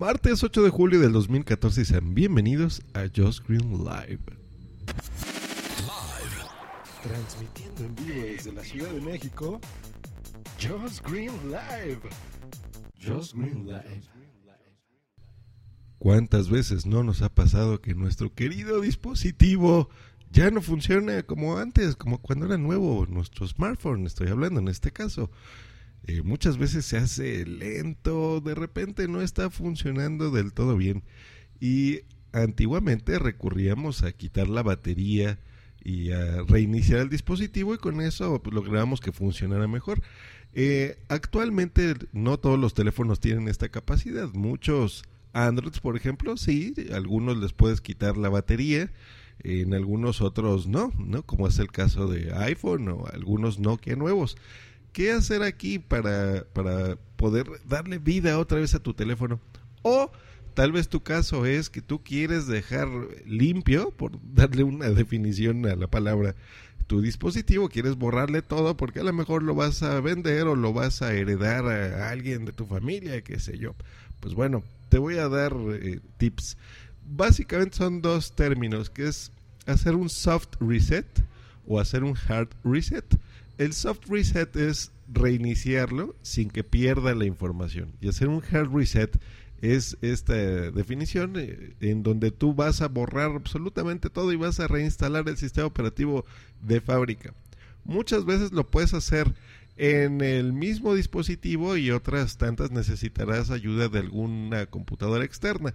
Martes 8 de julio del 2014 y sean bienvenidos a Just Green Live. Live. Transmitiendo en vivo desde la Ciudad de México, Just Green Live. Just Green Live. ¿Cuántas veces no nos ha pasado que nuestro querido dispositivo ya no funciona como antes, como cuando era nuevo nuestro smartphone, estoy hablando en este caso? Eh, muchas veces se hace lento, de repente no está funcionando del todo bien. Y antiguamente recurríamos a quitar la batería y a reiniciar el dispositivo y con eso pues, lográbamos que funcionara mejor. Eh, actualmente no todos los teléfonos tienen esta capacidad. Muchos Androids, por ejemplo, sí, algunos les puedes quitar la batería, en algunos otros no, ¿no? Como es el caso de iPhone o algunos Nokia nuevos. ¿Qué hacer aquí para, para poder darle vida otra vez a tu teléfono? O tal vez tu caso es que tú quieres dejar limpio, por darle una definición a la palabra, tu dispositivo, quieres borrarle todo porque a lo mejor lo vas a vender o lo vas a heredar a alguien de tu familia, qué sé yo. Pues bueno, te voy a dar eh, tips. Básicamente son dos términos, que es hacer un soft reset o hacer un hard reset. El soft reset es reiniciarlo sin que pierda la información. Y hacer un hard reset es esta definición eh, en donde tú vas a borrar absolutamente todo y vas a reinstalar el sistema operativo de fábrica. Muchas veces lo puedes hacer en el mismo dispositivo y otras tantas necesitarás ayuda de alguna computadora externa.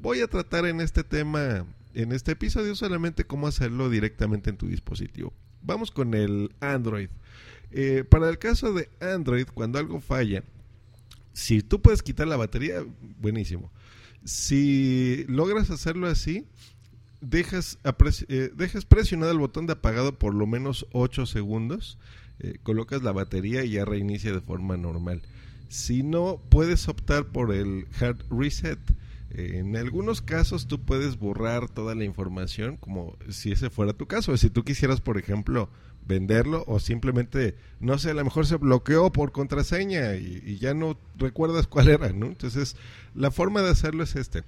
Voy a tratar en este tema, en este episodio, solamente cómo hacerlo directamente en tu dispositivo. Vamos con el Android. Eh, para el caso de Android, cuando algo falla, si tú puedes quitar la batería, buenísimo. Si logras hacerlo así, dejas, eh, dejas presionado el botón de apagado por lo menos 8 segundos, eh, colocas la batería y ya reinicia de forma normal. Si no, puedes optar por el hard reset. En algunos casos tú puedes borrar toda la información como si ese fuera tu caso. Si tú quisieras, por ejemplo, venderlo o simplemente, no sé, a lo mejor se bloqueó por contraseña y, ya no recuerdas cuál era, ¿no? Entonces, la forma de hacerlo es este.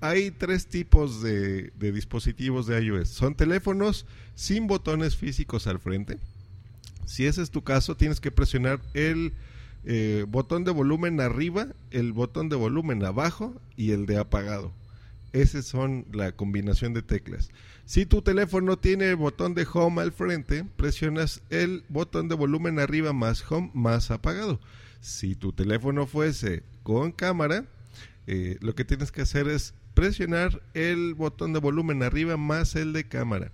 Hay tres tipos de, de dispositivos de iOS. Son teléfonos sin botones físicos al frente. Si ese es tu caso, tienes que presionar el eh, botón de volumen arriba, el botón de volumen abajo y el de apagado. Esas son la combinación de teclas. Si tu teléfono tiene el botón de home al frente, presionas el botón de volumen arriba más home más apagado. Si tu teléfono fuese con cámara, eh, lo que tienes que hacer es presionar el botón de volumen arriba más el de cámara.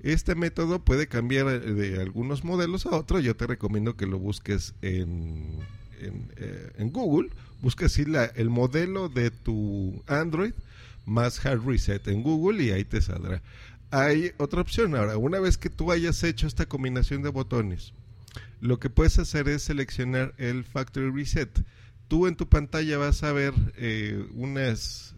Este método puede cambiar eh, de algunos modelos a otros. Yo te recomiendo que lo busques en, en, eh, Google. Busca así la, el modelo de tu Android más hard reset en Google y ahí te saldrá. Hay otra opción. Ahora, una vez que tú hayas hecho esta combinación de botones, lo que puedes hacer es seleccionar el Factory Reset. Tú en tu pantalla vas a ver eh, unas,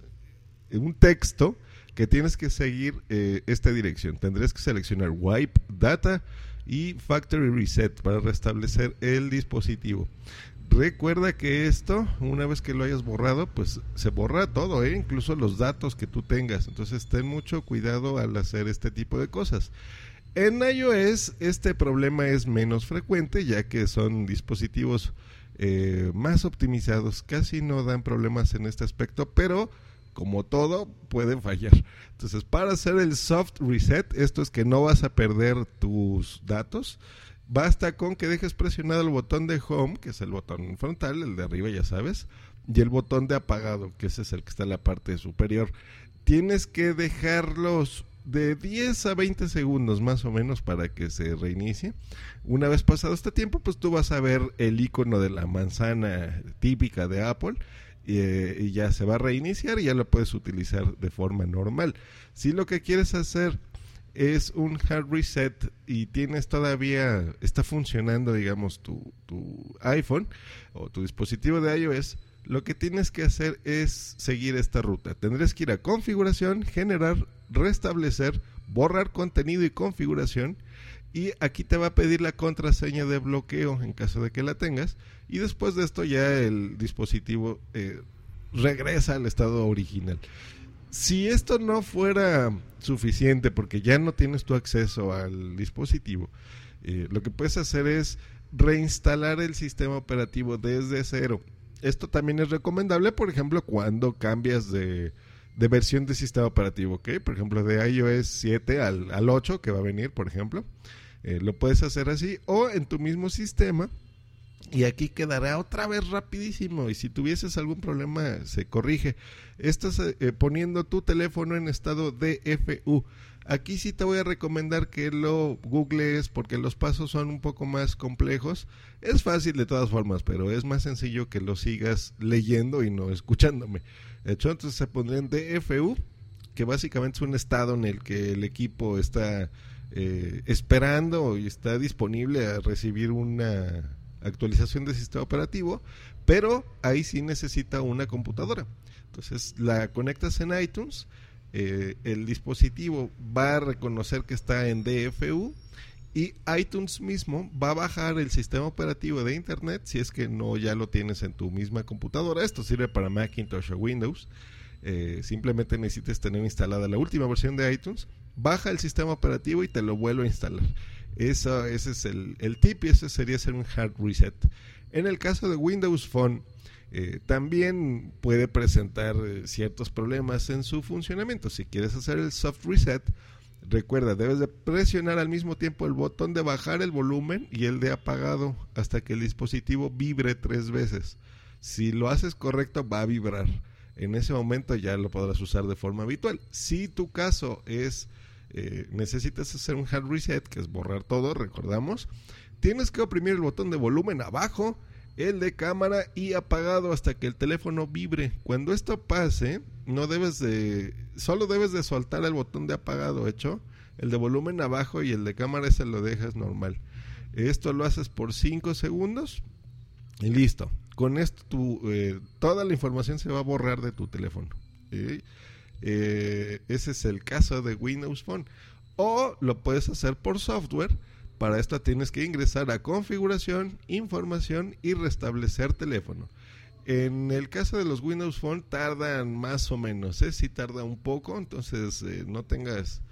un texto que tienes que seguir eh, esta dirección. Tendrás que seleccionar Wipe Data y Factory Reset para restablecer el dispositivo. Recuerda que esto, una vez que lo hayas borrado, pues se borra todo, ¿eh? incluso los datos que tú tengas. Entonces ten mucho cuidado al hacer este tipo de cosas. En iOS este problema es menos frecuente ya que son dispositivos eh, más optimizados. Casi no dan problemas en este aspecto, pero como todo pueden fallar. Entonces para hacer el soft reset, esto es que no vas a perder tus datos Basta con que dejes presionado el botón de home, que es el botón frontal, el de arriba ya sabes, y el botón de apagado, que ese es el que está en la parte superior. Tienes que dejarlos de 10 a 20 segundos más o menos para que se reinicie. Una vez pasado este tiempo, pues tú vas a ver el icono de la manzana típica de Apple eh, y ya se va a reiniciar y ya lo puedes utilizar de forma normal. Si lo que quieres hacer es un hard reset y tienes todavía, está funcionando, digamos, tu, tu iPhone o tu dispositivo de iOS, lo que tienes que hacer es seguir esta ruta. Tendrás que ir a configuración, generar, restablecer, borrar contenido y configuración. Y aquí te va a pedir la contraseña de bloqueo en caso de que la tengas. Y después de esto ya el dispositivo eh, regresa al estado original. Si esto no fuera suficiente porque ya no tienes tu acceso al dispositivo, eh, lo que puedes hacer es reinstalar el sistema operativo desde cero. Esto también es recomendable, por ejemplo, cuando cambias de, de versión de sistema operativo, ¿ok? Por ejemplo, de iOS 7 al, al 8, que va a venir, por ejemplo. Eh, lo puedes hacer así o en tu mismo sistema y aquí quedará otra vez rapidísimo y si tuvieses algún problema se corrige. Estás eh, poniendo tu teléfono en estado DFU. Aquí sí te voy a recomendar que lo googlees porque los pasos son un poco más complejos. Es fácil de todas formas, pero es más sencillo que lo sigas leyendo y no escuchándome. De hecho, entonces se pondría en DFU, que básicamente es un estado en el que el equipo está eh, esperando y está disponible a recibir una actualización del sistema operativo, pero ahí sí necesita una computadora. Entonces la conectas en iTunes, eh, el dispositivo va a reconocer que está en DFU y iTunes mismo va a bajar el sistema operativo de Internet si es que no ya lo tienes en tu misma computadora. Esto sirve para Macintosh o Windows. Eh, simplemente necesitas tener instalada la última versión de iTunes, baja el sistema operativo y te lo vuelve a instalar. Eso, ese es el, el tip y ese sería hacer un hard reset. En el caso de Windows Phone, eh, también puede presentar eh, ciertos problemas en su funcionamiento. Si quieres hacer el soft reset, recuerda, debes de presionar al mismo tiempo el botón de bajar el volumen y el de apagado hasta que el dispositivo vibre tres veces. Si lo haces correcto, va a vibrar. En ese momento ya lo podrás usar de forma habitual. Si tu caso es eh, necesitas hacer un hard reset, que es borrar todo, recordamos. Tienes que oprimir el botón de volumen abajo, el de cámara y apagado hasta que el teléfono vibre. Cuando esto pase, no debes de, solo debes de soltar el botón de apagado, hecho. El de volumen abajo y el de cámara ese lo dejas normal. Esto lo haces por 5 segundos y listo. Con esto eh, toda la información se va a borrar de tu teléfono. Eh, ese es el caso de Windows Phone. O lo puedes hacer por software. Para esto tienes que ingresar a configuración, información y restablecer teléfono. En el caso de los Windows Phone tardan más o menos, ¿eh? si tarda un poco, entonces eh, no tengas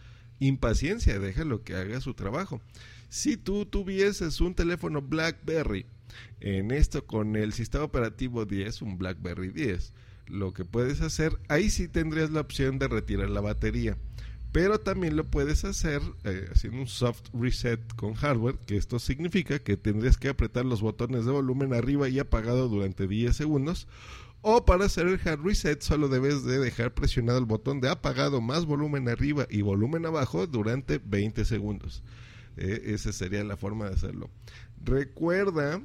impaciencia, déjalo que haga su trabajo. Si tú tuvieses un teléfono BlackBerry, en esto con el sistema operativo 10, un BlackBerry 10, lo que puedes hacer, ahí sí tendrías la opción de retirar la batería. Pero también lo puedes hacer eh, haciendo un soft reset con hardware, que esto significa que tendrías que apretar los botones de volumen arriba y apagado durante 10 segundos. O para hacer el hard reset solo debes de dejar presionado el botón de apagado más volumen arriba y volumen abajo durante 20 segundos. Eh, esa sería la forma de hacerlo. Recuerda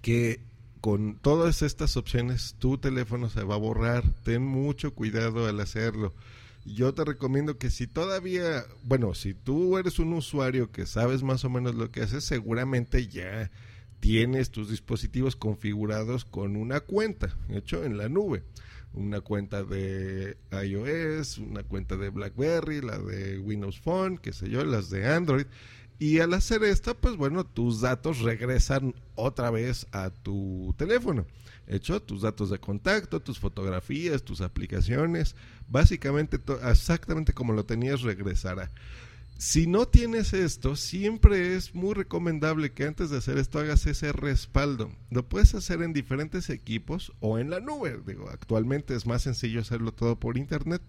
que con todas estas opciones tu teléfono se va a borrar. Ten mucho cuidado al hacerlo. Yo te recomiendo que si todavía, bueno, si tú eres un usuario que sabes más o menos lo que haces, seguramente ya tienes tus dispositivos configurados con una cuenta, hecho en la nube. Una cuenta de iOS, una cuenta de BlackBerry, la de Windows Phone, qué sé yo, las de Android. Y al hacer esto, pues bueno, tus datos regresan otra vez a tu teléfono. Hecho, tus datos de contacto, tus fotografías, tus aplicaciones, básicamente exactamente como lo tenías regresará. Si no tienes esto, siempre es muy recomendable que antes de hacer esto hagas ese respaldo. Lo puedes hacer en diferentes equipos o en la nube. Digo, actualmente es más sencillo hacerlo todo por internet.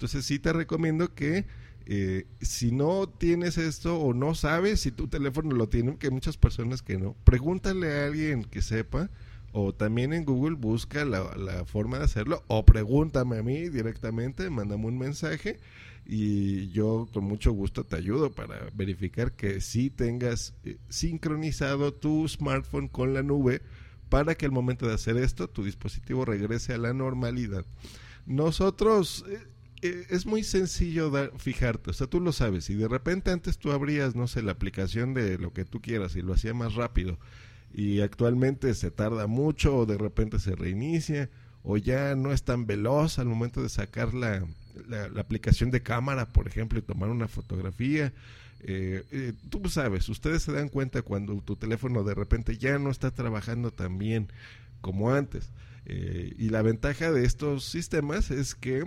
Entonces sí te recomiendo que eh, si no tienes esto o no sabes si tu teléfono lo tiene, que hay muchas personas que no, pregúntale a alguien que sepa o también en Google busca la, la, forma de hacerlo o pregúntame a mí directamente, mándame un mensaje y yo con mucho gusto te ayudo para verificar que sí tengas eh, sincronizado tu smartphone con la nube para que al momento de hacer esto tu dispositivo regrese a la normalidad. Nosotros... Eh, eh, es muy sencillo fijarte, o sea, tú lo sabes, y de repente antes tú abrías, no sé, la aplicación de lo que tú quieras y lo hacía más rápido, y actualmente se tarda mucho o de repente se reinicia, o ya no es tan veloz al momento de sacar la, la, aplicación de cámara, por ejemplo, y tomar una fotografía. Eh, eh, tú sabes, ustedes se dan cuenta cuando tu teléfono de repente ya no está trabajando tan bien como antes. Eh, y la ventaja de estos sistemas es que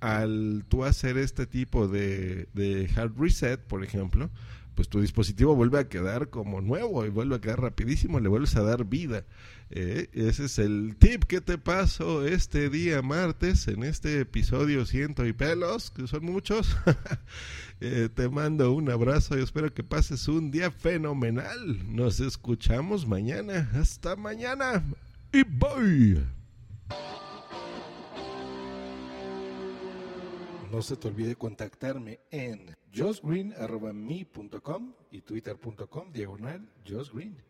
al tú hacer este tipo de, de hard reset, por ejemplo, pues tu dispositivo vuelve a quedar como nuevo y vuelve a quedar rapidísimo, le vuelves a dar vida. Eh, ese es el tip que te paso este día martes en este episodio ciento y pelos, que son muchos. eh, te mando un abrazo y espero que pases un día fenomenal. Nos escuchamos mañana. Hasta mañana. Y bye. No se te olvide contactarme en josgreen.me.com y twitter.com diagonal josgreen.